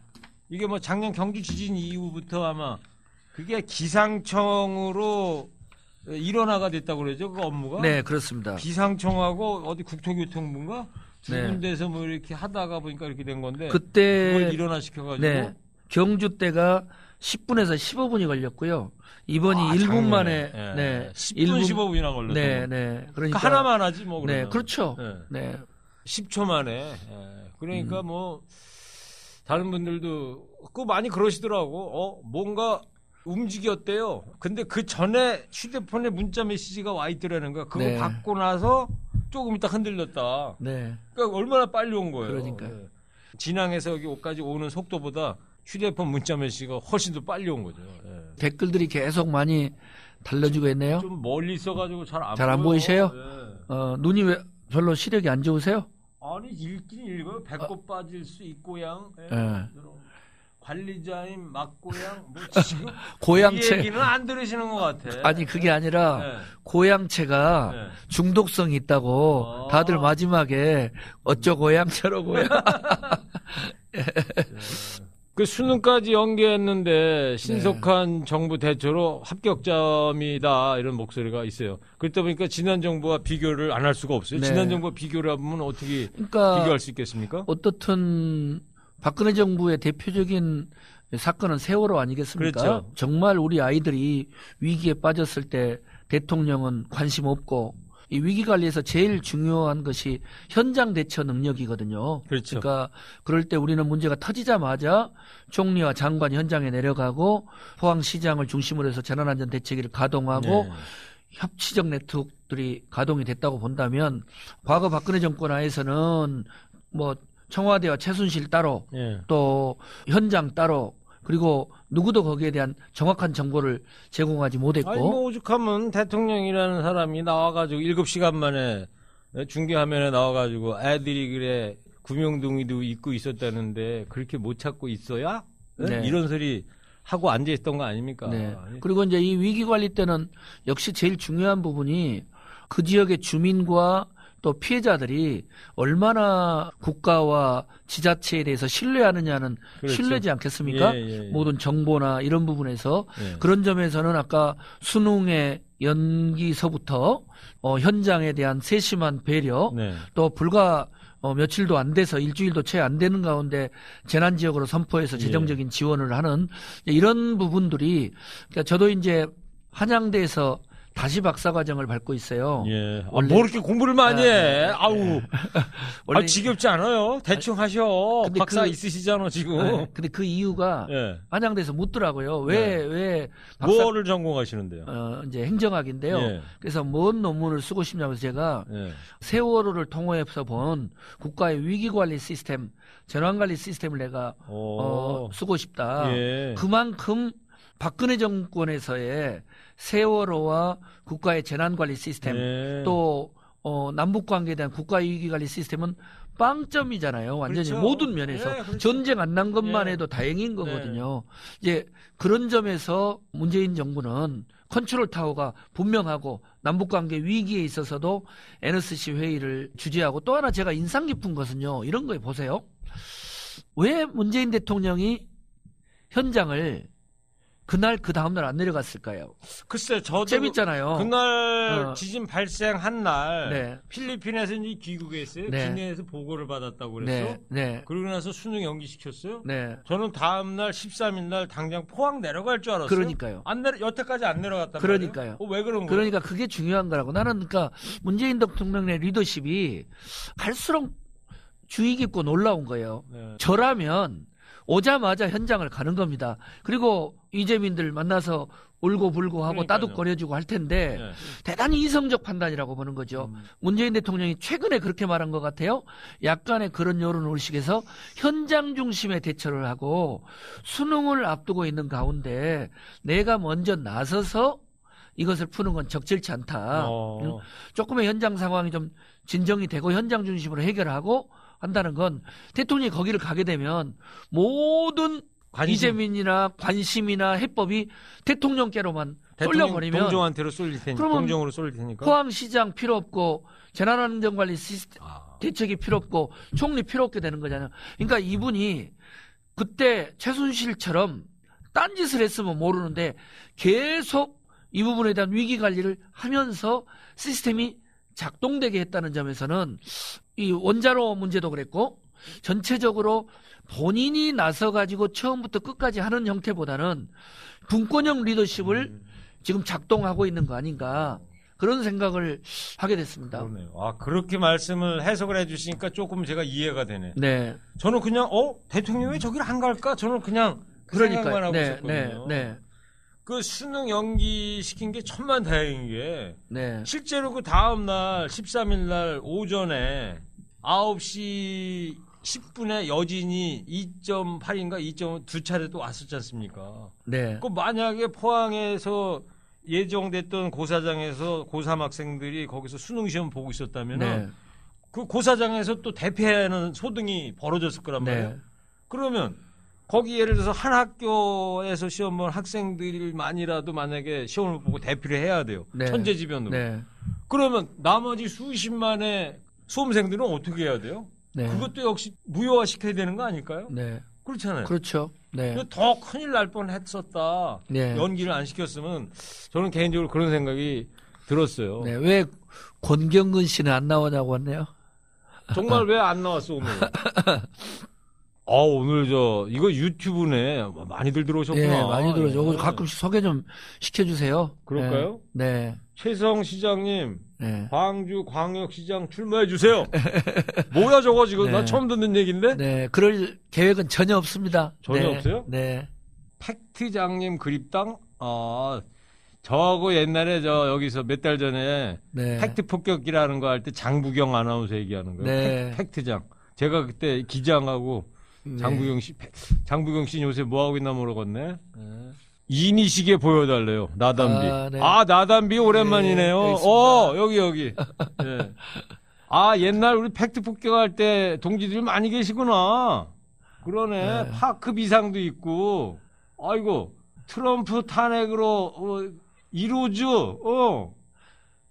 이게 뭐 작년 경주 지진 이후부터 아마 그게 기상청으로 일원화가 됐다고 그러죠 그 업무가 네, 그렇습니다. 비상청하고 어디 국토교통부인가 두 네. 군데서 뭐 이렇게 하다가 보니까 이렇게 된 건데 그때 그걸 일원화 시켜가지고 네. 경주 때가 10분에서 15분이 걸렸고요. 이번이 아, 1분 작년에. 만에 예. 네. 10분 15분이나 걸렸어. 네, 네. 그 그러니까 하나만 하지 뭐 그러면. 네, 그렇죠. 네. 네. 10초 만에. 예. 그러니까 음. 뭐 다른 분들도 그 많이 그러시더라고. 어 뭔가 움직였대요. 근데 그 전에 휴대폰에 문자 메시지가 와 있더라는 거야. 그거 네. 받고 나서 조금 있다 흔들렸다. 네. 그러니까 얼마나 빨리 온 거예요. 그러니까요. 예. 진앙에서 여기까지 오는 속도보다 휴대폰 문자 메시지가 훨씬 더 빨리 온 거죠. 예. 댓글들이 계속 많이 달려주고 있네요. 좀 멀리 있어가지고 잘 안. 보이세요? 예. 어, 눈이 왜 별로 시력이 안 좋으세요? 아니 읽긴 읽어요. 배꼽 빠질 수 있고양. 예. 예. 관리자인 막고양. 뭐 지금 이 고양채. 얘기는 안 들으시는 것 같아. 아니 그게 아니라 예. 고양채가 예. 중독성이 있다고 아. 다들 마지막에 어쩌고 고양처러고요. 그 수능까지 연계했는데 신속한 정부 대처로 합격점이다 이런 목소리가 있어요. 그러다 보니까 지난 정부와 비교를 안 할 수가 없어요. 네. 지난 정부와 비교를 하면 어떻게 그러니까 비교할 수 있겠습니까? 어떻든 박근혜 정부의 대표적인 사건은 세월호 아니겠습니까? 그렇죠. 정말 우리 아이들이 위기에 빠졌을 때 대통령은 관심 없고 이 위기 관리에서 제일 중요한 것이 현장 대처 능력이거든요. 그렇죠. 그러니까 그럴 때 우리는 문제가 터지자마자 총리와 장관 현장에 내려가고 포항시장을 중심으로 해서 재난안전 대책위를 가동하고 네. 협치적 네트워크들이 가동이 됐다고 본다면 과거 박근혜 정권 하에서는 뭐 청와대와 최순실 따로 예. 또 현장 따로 그리고 누구도 거기에 대한 정확한 정보를 제공하지 못했고 아니 뭐 오죽하면 대통령이라는 사람이 나와가지고 7시간 만에 중계화면에 나와가지고 애들이 그래 구명둥이도 입고 있었다는데 그렇게 못 찾고 있어야 네? 네. 이런 소리 하고 앉아 있던 거 아닙니까? 네. 그리고 이제 이 위기 관리 때는 역시 제일 중요한 부분이 그 지역의 주민과 또 피해자들이 얼마나 국가와 지자체에 대해서 신뢰하느냐는 그렇죠. 신뢰지 않겠습니까? 예, 예, 예. 모든 정보나 이런 부분에서 예. 그런 점에서는 아까 수능의 연기서부터 어, 현장에 대한 세심한 배려 네. 또 불과 어, 며칠도 안 돼서 일주일도 채 안 되는 가운데 재난 지역으로 선포해서 예. 재정적인 지원을 하는 이런 부분들이 그러니까 저도 이제 한양대에서 다시 박사 과정을 밟고 있어요. 예. 아, 원래- 뭐 이렇게 공부를 많이 아, 해? 아우. 원래- 아, 지겹지 않아요? 대충 하셔. 근데 박사 그- 있으시잖아, 지금. 네, 근데 그 이유가 예. 한양대에서 묻더라고요. 왜 네. 왜 박사 뭐를 전공하시는데요? 어, 이제 행정학인데요. 예. 그래서 뭔 논문을 쓰고 싶냐고 해서 제가 예. 세월호를 통해서 본 국가의 위기 관리 시스템, 재난 관리 시스템을 내가 오. 어, 쓰고 싶다. 예. 그만큼 박근혜 정권에서의 세월호와 국가의 재난 관리 시스템 예. 또 어, 남북 관계에 대한 국가 위기 관리 시스템은 빵점이잖아요. 완전히 그렇죠. 모든 면에서 예, 그렇죠. 전쟁 안 난 것만 예. 해도 다행인 거거든요. 이제 그런 점에서 문재인 정부는 컨트롤 타워가 분명하고 남북 관계 위기에 있어서도 NSC 회의를 주재하고 또 하나 제가 인상 깊은 것은요. 이런 거에 보세요. 왜 문재인 대통령이 현장을 그날 그 다음 날 안 내려갔을까요? 글쎄, 저도. 재밌잖아요. 그날 어. 지진 발생한 날 네. 필리핀에서 이제 귀국했어요. 네. 기내에서 보고를 받았다고 그랬어. 네, 네, 그러고 나서 수능 연기시켰어요. 네. 저는 다음 날 13일 날 당장 포항 내려갈 줄 알았어요. 그러니까요. 안 내려 여태까지 안 내려갔단 그러니까요. 어, 왜 그런 거예요? 그러니까 그게 중요한 거라고. 나는 그러니까 문재인 대통령의 리더십이 갈수록 주의 깊고 놀라운 거예요. 네. 저라면 오자마자 현장을 가는 겁니다. 그리고 이재민들 만나서 울고 불고 하고 그러니까요. 따둑거려주고 할 텐데 네. 대단히 이성적 판단이라고 보는 거죠. 음. 문재인 대통령이 최근에 그렇게 말한 것 같아요. 약간의 그런 여론 의식에서 현장 중심의 대처를 하고 수능을 앞두고 있는 가운데 내가 먼저 나서서 이것을 푸는 건 적절치 않다. 어. 음, 조금의 현장 상황이 좀 진정이 되고 현장 중심으로 해결하고 한다는 건 대통령이 거기를 가게 되면 모든 관심. 이재민이나 관심이나 해법이 대통령께로만 대통령 쏠려버리면 동정한테로 쏠릴 테니까. 그러면 동정으로 쏠릴 테니까. 포항시장 필요 없고 재난안전관리 시스템 아. 대책이 필요 없고 총리 필요 없게 되는 거잖아요. 그러니까 이분이 그때 최순실처럼 딴짓을 했으면 모르는데 계속 이 부분에 대한 위기 관리를 하면서 시스템이 작동되게 했다는 점에서는 이 원자로 문제도 그랬고 전체적으로 본인이 나서 가지고 처음부터 끝까지 하는 형태보다는 분권형 리더십을 음. 지금 작동하고 있는 거 아닌가 그런 생각을 하게 됐습니다. 그러네요. 아 그렇게 말씀을 해석을 해주시니까 조금 제가 이해가 되네. 네, 저는 그냥 어 대통령이 왜 저기를 안 갈까? 저는 그냥 그 생각만 그러니까 하고 네, 있었거든요. 네, 네, 그 수능 연기 시킨 게 천만 다행인 게 네, 실제로 그 다음 날 13일 날 오전에 9시 10분에 여진이 2.8인가 2.두 차례 또 왔었지 않습니까? 네, 그 만약에 포항에서 예정됐던 고사장에서 고3 학생들이 거기서 수능 시험 보고 있었다면 네, 은그 고사장에서 또 대피하는 소등이 벌어졌을 거란 말이에요. 네, 그러면 거기 예를 들어서 한 학교에서 시험 본 학생들만이라도 만약에 시험을 보고 대피를 해야 돼요. 네. 천재지변으로. 네, 그러면 나머지 수십만의 수험생들은 어떻게 해야 돼요? 네, 그것도 역시 무효화 시켜야 되는 거 아닐까요? 네, 그렇잖아요. 그렇죠. 네, 그더 큰일 날 뻔 했었다. 네. 연기를 안 시켰으면 저는 개인적으로 그런 생각이 들었어요. 네, 왜 권경근 씨는 안 나오냐고 했네요. 정말 왜 안 나왔어 오늘? 아 오늘 저 이거 유튜브네 많이들 들어오셨구나. 예, 많이 들어죠. 예. 가끔씩 소개 좀 시켜주세요. 그럴까요? 네, 최성 시장님 네, 광주 광역시장 출마해 주세요. 뭐야 저거 지금 네. 나 처음 듣는 얘기인데? 네. 그럴 계획은 전혀 없습니다. 전혀 네, 없어요? 네, 팩트장님 그립당 아 저하고 옛날에 저 여기서 몇 달 전에 네, 팩트 폭격기라는 거 할 때 장부경 아나운서 얘기하는 거예요. 네. 팩, 팩트장. 제가 그때 기장하고 네. 장부경 씨, 팩- 장부경 씨 요새 뭐 하고 있나 모르겠네. 이니식에 보여달래요. 나담비. 아, 네. 아, 나담비 오랜만이네요. 네. 어, 여기, 여기. 예. 아, 옛날 우리 팩트 폭격할 때 동지들이 많이 계시구나. 그러네. 네. 파크 비상도 있고. 아이고, 트럼프 탄핵으로, 어, 이루어져. 어.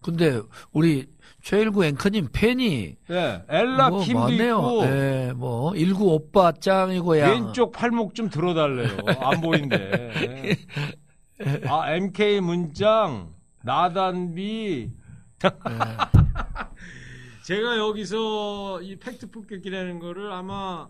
근데 우리 최일구 앵커님 팬이 예. 엘라 뭐 킴도 많네요. 있고. 네, 뭐 일구 오빠 짱이고 야. 왼쪽 팔목 좀 들어달래요. 안 보인대. 아, MK 문장, 나단비. 제가 여기서 이 팩트 폭격기라는 거를 아마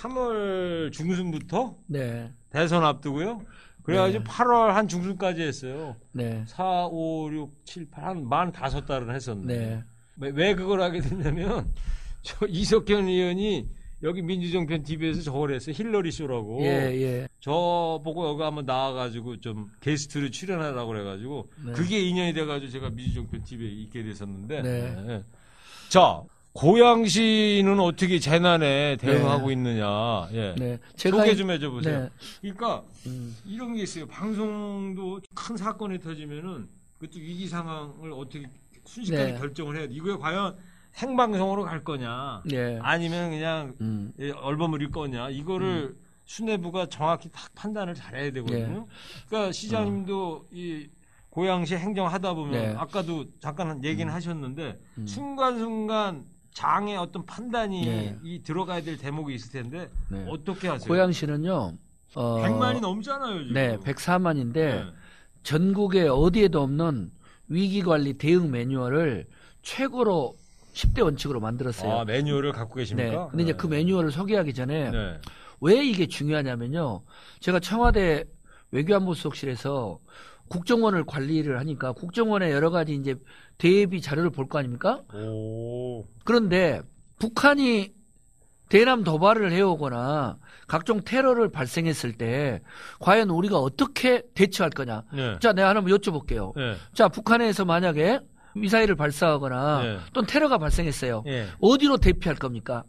3월 중순부터 네, 대선 앞두고요. 그래가지고 네. 8월 한 중순까지 했어요. 네, 4, 5, 6, 7, 8, 한만 다섯 달은 했었는데. 네, 왜, 왜 그걸 하게 됐냐면, 저 이석현 의원이 여기 민주정편 TV에서 저걸 했어요. 힐러리 쇼라고. 예, 예, 저 보고 여기 한번 나와가지고 좀 게스트를 출연하라고 그래가지고 네. 그게 인연이 돼가지고 제가 민주정편 TV에 있게 됐었는데. 네. 네. 자, 고양시는 어떻게 재난에 대응하고 있느냐. 예. 네. 제가 소개 이- 좀 해줘보세요. 네, 그러니까 음, 이런 게 있어요. 방송도 큰 사건이 터지면은 그것도 위기 상황을 어떻게 순식간에 네. 결정을 해야 돼. 이거에 과연 생방송으로 갈 거냐, 네, 아니면 그냥 음, 예, 얼버무릴 거냐. 이거를 수뇌부가 정확히 딱 판단을 잘해야 되거든요. 그러니까 시장님도 이 고양시 행정하다 보면 네. 아까도 잠깐 얘기는 하셨는데 음. 순간순간 장의 어떤 판단이 네. 이 들어가야 될 대목이 있을 텐데 네. 어떻게 하세요? 고양시는요. 어, 100만이 넘잖아요, 지금. 네, 104만인데 네. 전국에 어디에도 없는 위기 관리 대응 매뉴얼을 최고로 10대 원칙으로 만들었어요. 아, 매뉴얼을 갖고 계십니까? 네. 근데 이제 그 매뉴얼을 소개하기 전에 네. 왜 이게 중요하냐면요. 제가 청와대 외교안보수석실에서 국정원을 관리를 하니까 국정원의 여러 가지 이제 대비 자료를 볼 거 아닙니까? 오. 그런데 북한이 대남 도발을 해오거나 각종 테러를 발생했을 때 과연 우리가 어떻게 대처할 거냐. 네. 자, 내가 하나만 여쭤볼게요. 네. 자, 북한에서 만약에 미사일을 발사하거나 네. 또는 테러가 발생했어요. 예. 어디로 대피할 겁니까?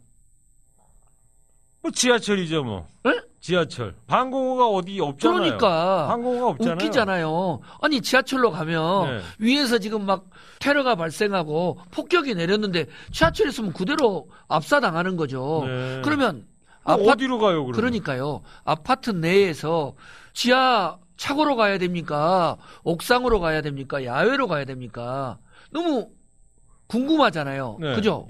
뭐 지하철이죠, 뭐. 에? 지하철. 방공호가 어디 없잖아요. 그러니까 방공호가 없잖아요. 웃기잖아요. 아니 지하철로 가면 네. 위에서 지금 막 테러가 발생하고 폭격이 내렸는데 지하철에 있으면 그대로 압사당하는 거죠. 네. 그러면 뭐 아파트 어디로 가요, 그러면? 그러니까요. 아파트 내에서 지하 차고로 가야 됩니까? 옥상으로 가야 됩니까? 야외로 가야 됩니까? 너무 궁금하잖아요. 네. 그죠?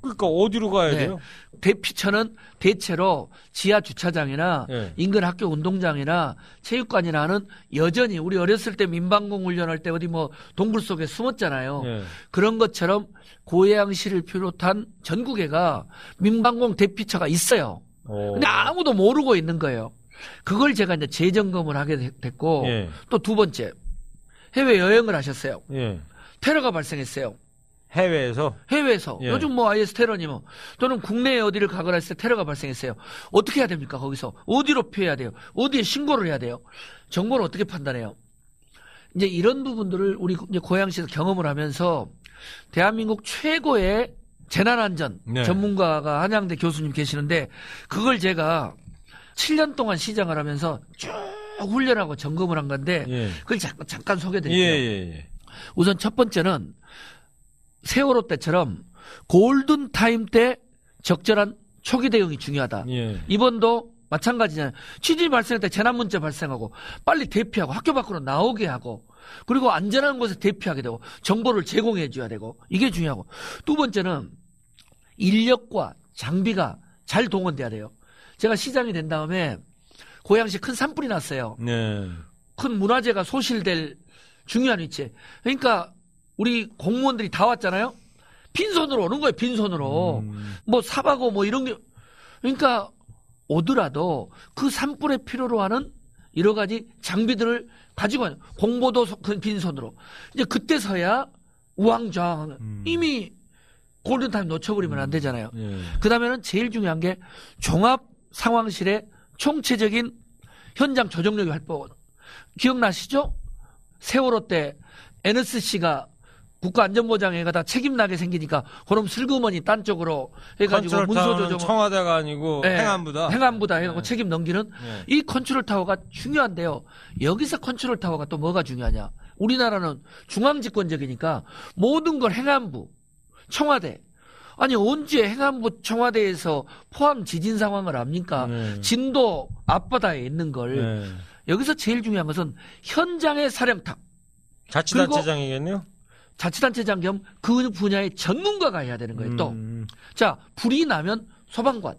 그러니까 어디로 가야 네. 돼요? 대피처는 대체로 지하 주차장이나 예. 인근 학교 운동장이나 체육관이나 하는 여전히 우리 어렸을 때 민방공 훈련할 때 어디 뭐 동굴 속에 숨었잖아요. 예. 그런 것처럼 고양시를 비롯한 전국에가 민방공 대피처가 있어요. 어. 근데 아무도 모르고 있는 거예요. 그걸 제가 이제 재점검을 하게 되- 됐고 예. 또두 번째 해외 여행을 하셨어요. 예. 테러가 발생했어요. 해외에서 해외에서 예. 요즘 뭐 IS 테러니면 또는 국내에 어디를 가거나 했을 때 테러가 발생했어요. 어떻게 해야 됩니까? 거기서 어디로 피해야 돼요? 어디에 신고를 해야 돼요? 정보를 어떻게 판단해요? 이제 이런 부분들을 우리 고양시에서 경험을 하면서 대한민국 최고의 재난안전 네. 전문가가 한양대 교수님 계시는데 그걸 제가 7년 동안 시장을 하면서 쭉 훈련하고 점검을 한 건데 예. 그걸 잠깐, 잠깐 예, 소개드릴게요. 예, 예. 우선 첫 번째는 세월호 때처럼 골든 타임 때 적절한 초기 대응이 중요하다. 예. 이번도 마찬가지잖아요. 취지 발생할 때 재난 문제 발생하고 빨리 대피하고 학교 밖으로 나오게 하고 그리고 안전한 곳에 대피하게 되고 정보를 제공해 줘야 되고 이게 중요하고 두 번째는 인력과 장비가 잘 동원돼야 돼요. 제가 시장이 된 다음에 고양시 큰 산불이 났어요. 네. 큰 문화재가 소실될 중요한 위치에. 그러니까 우리 공무원들이 다 왔잖아요. 빈손으로 오는 거예요. 빈손으로. 음. 뭐 사바고 뭐 이런 게. 그러니까 오더라도 그 산불에 필요로 하는 여러 가지 장비들을 가지고 와요. 공보도 소- 그 빈손으로. 이제 그때서야 우왕좌왕 음. 이미 골든타임 놓쳐버리면 안 되잖아요. 예. 그 다음에는 제일 중요한 게 종합 상황실의 총체적인 현장 조정력이 활동. 기억나시죠? 세월호 때 NSC가 국가안전보장회의가 다 책임나게 생기니까 그럼 슬그머니 딴 쪽으로 해가지고 문서 컨트롤타워는 조정 청와대가 아니고 네, 행안부다. 행안부다 해갖고 네. 책임 넘기는 네. 이 컨트롤 타워가 중요한데요. 여기서 컨트롤 타워가 또 뭐가 중요하냐? 우리나라는 중앙집권적이니까 모든 걸 행안부, 청와대. 아니 언제 행안부, 청와대에서 포항 지진 상황을 압니까? 네. 진도 앞바다에 있는 걸 네. 여기서 제일 중요한 것은 현장의 사령탑, 자치단체장이겠네요. 자치단체장 겸 그 분야의 전문가가 해야 되는 거예요. 또, 음, 자 불이 나면 소방관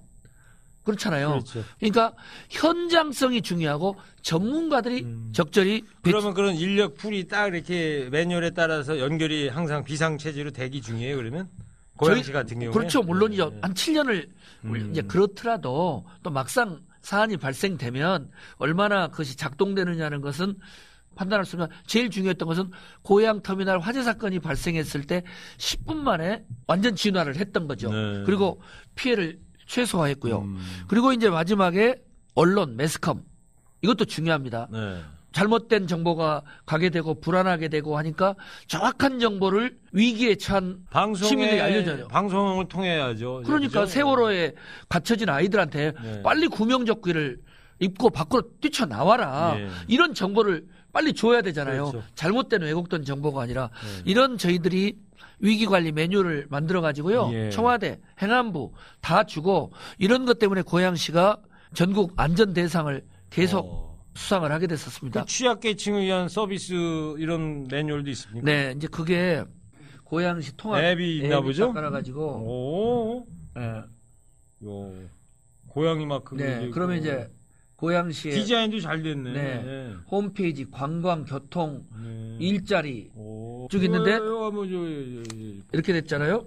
그렇잖아요. 그렇죠. 그러니까 현장성이 중요하고 전문가들이 음. 적절히 그러면 그런 인력 풀이 딱 이렇게 매뉴얼에 따라서 연결이 항상 비상 체제로 대기 중이에요. 그러면 고양시 같은 경우에 그렇죠 물론이죠 네. 한 7년을 음. 이제 그렇더라도 또 막상 사안이 발생되면 얼마나 그것이 작동되느냐는 것은 판단할 수 없지만 제일 중요했던 것은 고양 터미널 화재 사건이 발생했을 때 10분 만에 완전 진화를 했던 거죠. 네. 그리고 피해를 최소화했고요. 음. 그리고 이제 마지막에 언론 매스컴 이것도 중요합니다. 네. 잘못된 정보가 가게 되고 불안하게 되고 하니까 정확한 정보를 위기에 처한 시민들이 알려줘요. 방송을 통해야죠. 그러니까 그죠? 세월호에 갇혀진 아이들한테 네. 빨리 구명조끼를 입고 밖으로 뛰쳐나와라. 예. 이런 정보를 빨리 줘야 되잖아요. 그렇죠. 잘못된 왜곡된 정보가 아니라 네. 이런 저희들이 위기관리 매뉴얼을 만들어 가지고요. 예. 청와대, 행안부 다 주고 이런 것 때문에 고양시가 전국 안전 대상을 계속 어. 수상을 하게 됐었습니다. 그 취약계층을 위한 서비스 이런 매뉴얼도 있습니까? 네, 이제 그게 고양시 통합 앱이 있나 보죠? 깔아가지고 오. 예. 요. 고양이 마크. 네, 그러면 이제 고양시의 디자인도 잘 됐네. 네. 네. 홈페이지, 관광, 교통, 네. 일자리 오. 쭉 있는데? 어, 어, 뭐, 저, 저, 저, 이렇게 됐잖아요.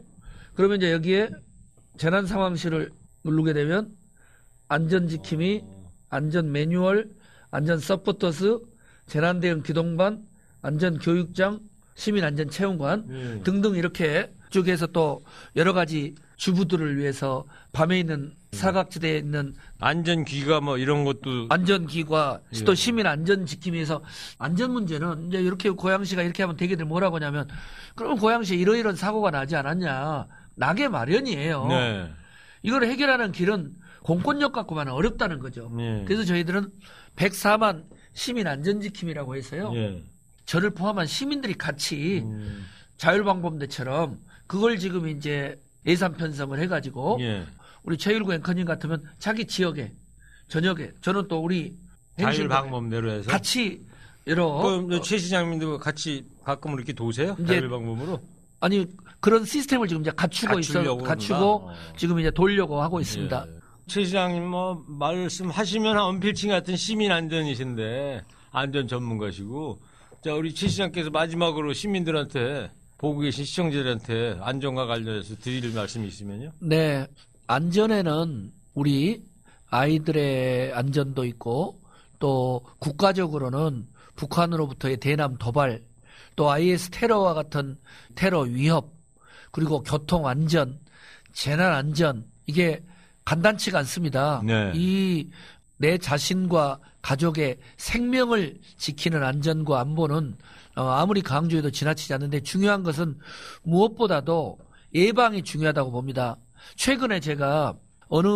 그러면 이제 여기에 재난 상황실을 누르게 되면 안전 지킴이, 어. 안전 매뉴얼, 안전 서포터스, 재난 대응 기동반, 안전 교육장, 시민 안전 체험관 네. 등등 이렇게 쪽에서 또 여러 가지 주부들을 위해서 밤에 있는 사각지대에 있는 안전 귀가 뭐 이런 것도 안전기과 예. 또 시민 안전 지킴위에서 안전 문제는 이제 이렇게 고양시가 이렇게 하면 되게들 뭐라고 하냐면 그러면 고양시에 이러이런 사고가 나지 않았냐 나게 마련이에요. 네. 이걸 해결하는 길은 공권력 갖고만 어렵다는 거죠. 네. 그래서 저희들은 104만 시민 안전 지킴이라고 해서요. 예. 저를 포함한 시민들이 같이 음. 자율방범대처럼 그걸 지금 이제 예산 편성을 해가지고 예. 우리 최일구 앵커님 같으면 자기 지역에 저녁에 저는 또 우리 자율 방법대로 해서. 같이 여러 그럼 최 시장님도 같이 가끔 이렇게 도세요? 자율 방법으로? 아니 그런 시스템을 지금 이제 갖추고 있어 갖추고? 어. 지금 이제 돌려고 하고 있습니다. 예. 최 시장님 뭐 말씀하시면 언필칭 같은 시민 안전이신데 안전 전문가시고 자 우리 최 시장께서 마지막으로 시민들한테 보고 계신 시청자들한테 안전과 관련해서 드릴 말씀이 있으면요. 네, 안전에는 우리 아이들의 안전도 있고 또 국가적으로는 북한으로부터의 대남 도발 또 IS 테러와 같은 테러 위협 그리고 교통 안전, 재난 안전 이게 간단치가 않습니다. 네. 이내 자신과 가족의 생명을 지키는 안전과 안보는 어, 아무리 강조해도 지나치지 않는데 중요한 것은 무엇보다도 예방이 중요하다고 봅니다. 최근에 제가 어느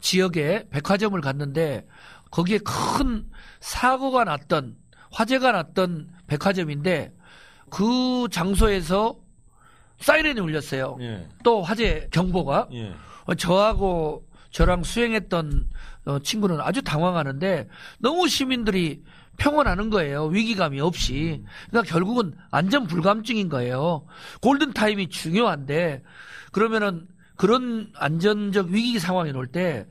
지역에 백화점을 갔는데 거기에 큰 사고가 났던 화재가 났던 백화점인데 그 장소에서 사이렌이 울렸어요. 예. 또 화재 경보가 예. 어, 저하고 저랑 수행했던 어, 친구는 아주 당황하는데 너무 시민들이 평온하는 거예요. 위기감이 없이. 그러니까 결국은 안전 불감증인 거예요. 골든 타임이 중요한데 그러면은 그런 안전적 위기 상황이 올 때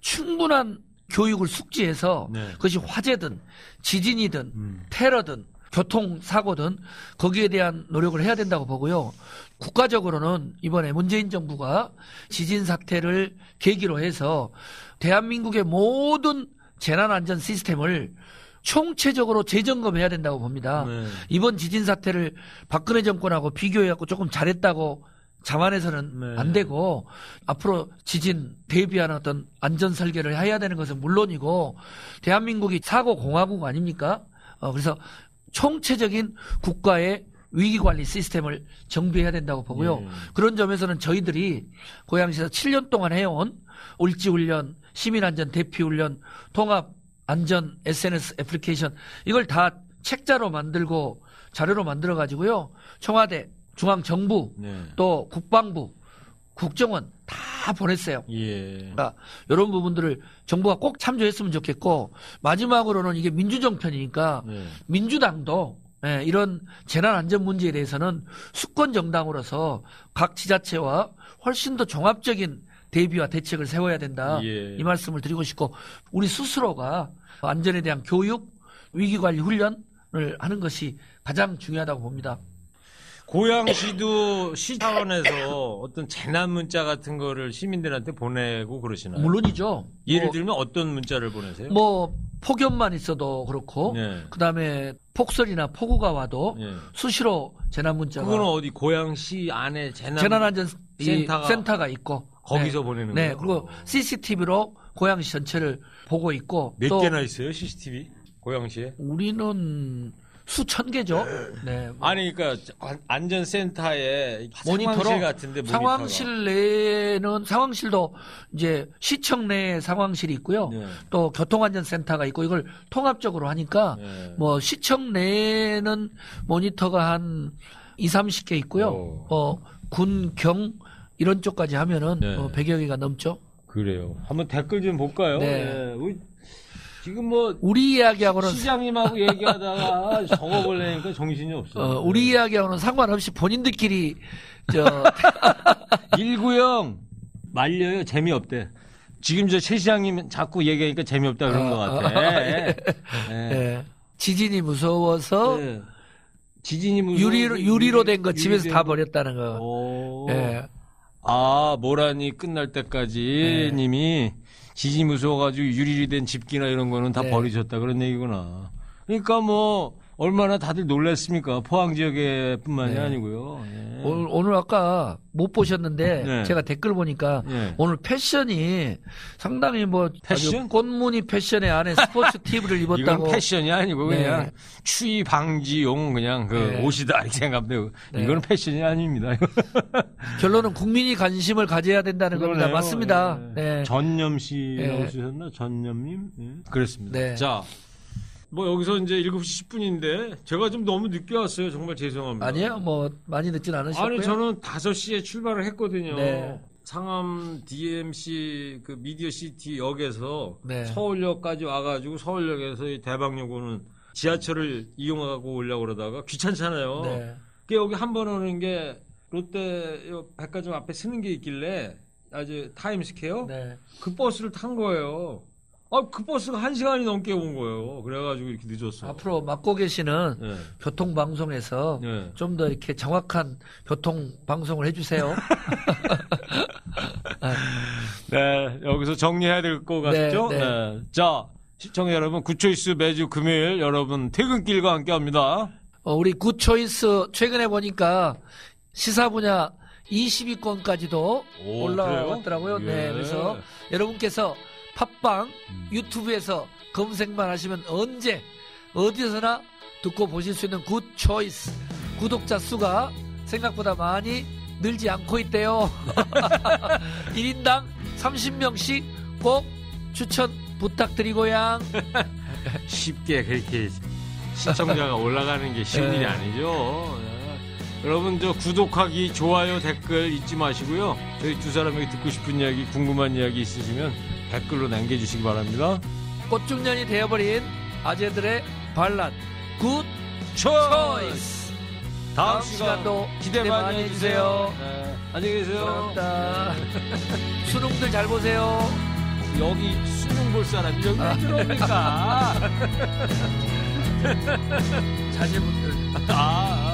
충분한 교육을 숙지해서 네. 그것이 화재든 지진이든 음. 테러든 교통사고든 거기에 대한 노력을 해야 된다고 보고요. 국가적으로는 이번에 문재인 정부가 지진 사태를 계기로 해서 대한민국의 모든 재난안전 시스템을 총체적으로 재점검해야 된다고 봅니다. 네. 이번 지진 사태를 박근혜 정권하고 비교해갖고 조금 잘했다고 자만해서는 네. 안 되고 앞으로 지진 대비하는 어떤 안전 설계를 해야 되는 것은 물론이고 대한민국이 사고 공화국 아닙니까? 어, 그래서 총체적인 국가의 위기 관리 시스템을 정비해야 된다고 보고요. 예. 그런 점에서는 저희들이 고양시에서 7년 동안 해온 울지훈련, 시민 안전 대피 훈련, 통합 안전 SNS 애플리케이션 이걸 다 책자로 만들고 자료로 만들어 가지고요. 청와대, 중앙 정부, 네. 또 국방부, 국정원 다 보냈어요. 예. 그러니까 이런 부분들을 정부가 꼭 참조했으면 좋겠고 마지막으로는 이게 민주정편이니까 네. 민주당도 예, 이런 재난 안전 문제에 대해서는 수권 정당으로서 각 지자체와 훨씬 더 종합적인 대비와 대책을 세워야 된다. 예. 이 말씀을 드리고 싶고 우리 스스로가 안전에 대한 교육, 위기 관리 훈련을 하는 것이 가장 중요하다고 봅니다. 고양시도 시 차원에서 어떤 재난 문자 같은 거를 시민들한테 보내고 그러시나요? 물론이죠. 예를 뭐, 들면 어떤 문자를 보내세요? 뭐 폭염만 있어도 그렇고 네. 그다음에 폭설이나 폭우가 와도 예. 수시로 재난 문자가 그거는 어디 고양시 안에 재난, 재난안전 이 센터가- 센터가 있고 거기서 네. 보내는 네, 거예요? 그리고 CCTV로 고양시 전체를 보고 있고 몇또 개나 있어요 CCTV 고양시에? 우리는 수천 개죠. 네. 뭐 아니 그러니까 안- 안전센터에 모니터로 상황실 같은데 모니터가. 상황실 내에는 상황실도 이제 시청 내에 상황실이 있고요. 네. 또 교통안전센터가 있고 이걸 통합적으로 하니까 네. 뭐 시청 내에는 모니터가 한 2, 30개 있고요. 오. 어, 군, 경 이런 쪽까지 하면은 네. 어, 100여 개가 넘죠. 그래요. 한번 댓글 좀 볼까요? 네. 지금 뭐 우리 이야기하고는 시장님하고 얘기하다가 적어보려니까 정신이 없어. 어, 우리 이야기하고는 상관없이 본인들끼리 저 190 말려요. 재미없대. 지금 저 최 시장님 자꾸 얘기하니까 재미없다 그런 아, 것 같아. 예. 예. 지진이 무서워서 예. 지진이 무서워. 유리로 유리로 된 거 집에서 다 거. 버렸다는 거. 오. 예. 아, 모란이 끝날 때까지 네. 님이 지진이 무서워가지고 유리로 된 집기나 이런 거는 다 네. 버리셨다 그런 얘기구나. 그러니까 뭐 얼마나 다들 놀랐습니까? 포항 지역에뿐만이 네. 아니고요. 예. 오늘, 오늘 아까 못 보셨는데 네. 제가 댓글 보니까 예. 오늘 패션이 상당히 뭐 패션? 꽃무늬 패션에 안에 스포츠 티브를 이건 입었다고. 패션이 아니고 네. 그냥 추위 방지용 그냥 그 네. 옷이다 이렇게 생각하면 네. 이건 패션이 아닙니다. 결론은 국민이 관심을 가져야 된다는 겁니다. 그러네요. 맞습니다. 예. 네. 전념 씨라고 예. 쓰셨나? 전념님? 예. 그랬습니다. 네. 자, 뭐 여기서 이제 7시 10분인데 제가 좀 너무 늦게 왔어요. 정말 죄송합니다. 아니에요. 뭐 많이 늦진 않으셨고요. 아니 저는 5시에 출발을 했거든요. 네. 상암 DMC 그 미디어 시티 역에서 네. 서울역까지 와가지고 서울역에서 이 대방역 오는 지하철을 이용하고 오려고 그러다가 귀찮잖아요. 네. 그게 여기 한 번 오는 게 롯데 요 백화점 앞에 서는 게 있길래 아주 타임스퀘어 네. 그 버스를 탄 거예요. 아, 그 버스가 한 시간이 넘게 온 거예요. 그래가지고 이렇게 늦었어. 앞으로 맡고 계시는 네. 교통방송에서 네. 좀더 이렇게 정확한 교통방송을 해주세요. 네, 여기서 정리해야 될 것 같죠? 네, 네. 자, 시청자 여러분, 굿초이스 매주 금요일 여러분 퇴근길과 함께 합니다. 어, 우리 굿초이스 최근에 보니까 시사 분야 20위권까지도 오, 올라왔더라고요. 네, 예. 그래서 여러분께서 팟빵 유튜브에서 검색만 하시면 언제 어디서나 듣고 보실 수 있는 굿 초이스 구독자 수가 생각보다 많이 늘지 않고 있대요. 1인당 30명씩 꼭 추천 부탁드리고요. 쉽게 그렇게 시청자가 올라가는 게 쉬운 네. 일이 아니죠. 네. 여러분 저 구독하기, 좋아요, 댓글 잊지 마시고요. 저희 두 사람에게 듣고 싶은 이야기, 궁금한 이야기 있으시면 댓글로 남겨주시기 바랍니다. 꽃중년이 되어버린 아재들의 반란 good choice! 다음, 다음 시간 시간도 기대 기대 많이 해주세요. 네. 안녕히 계세요. 감사합니다. 수능들 잘 보세요. 여기 수능 볼 사람이 여기 왜 들어옵니까? 자제분들. 아.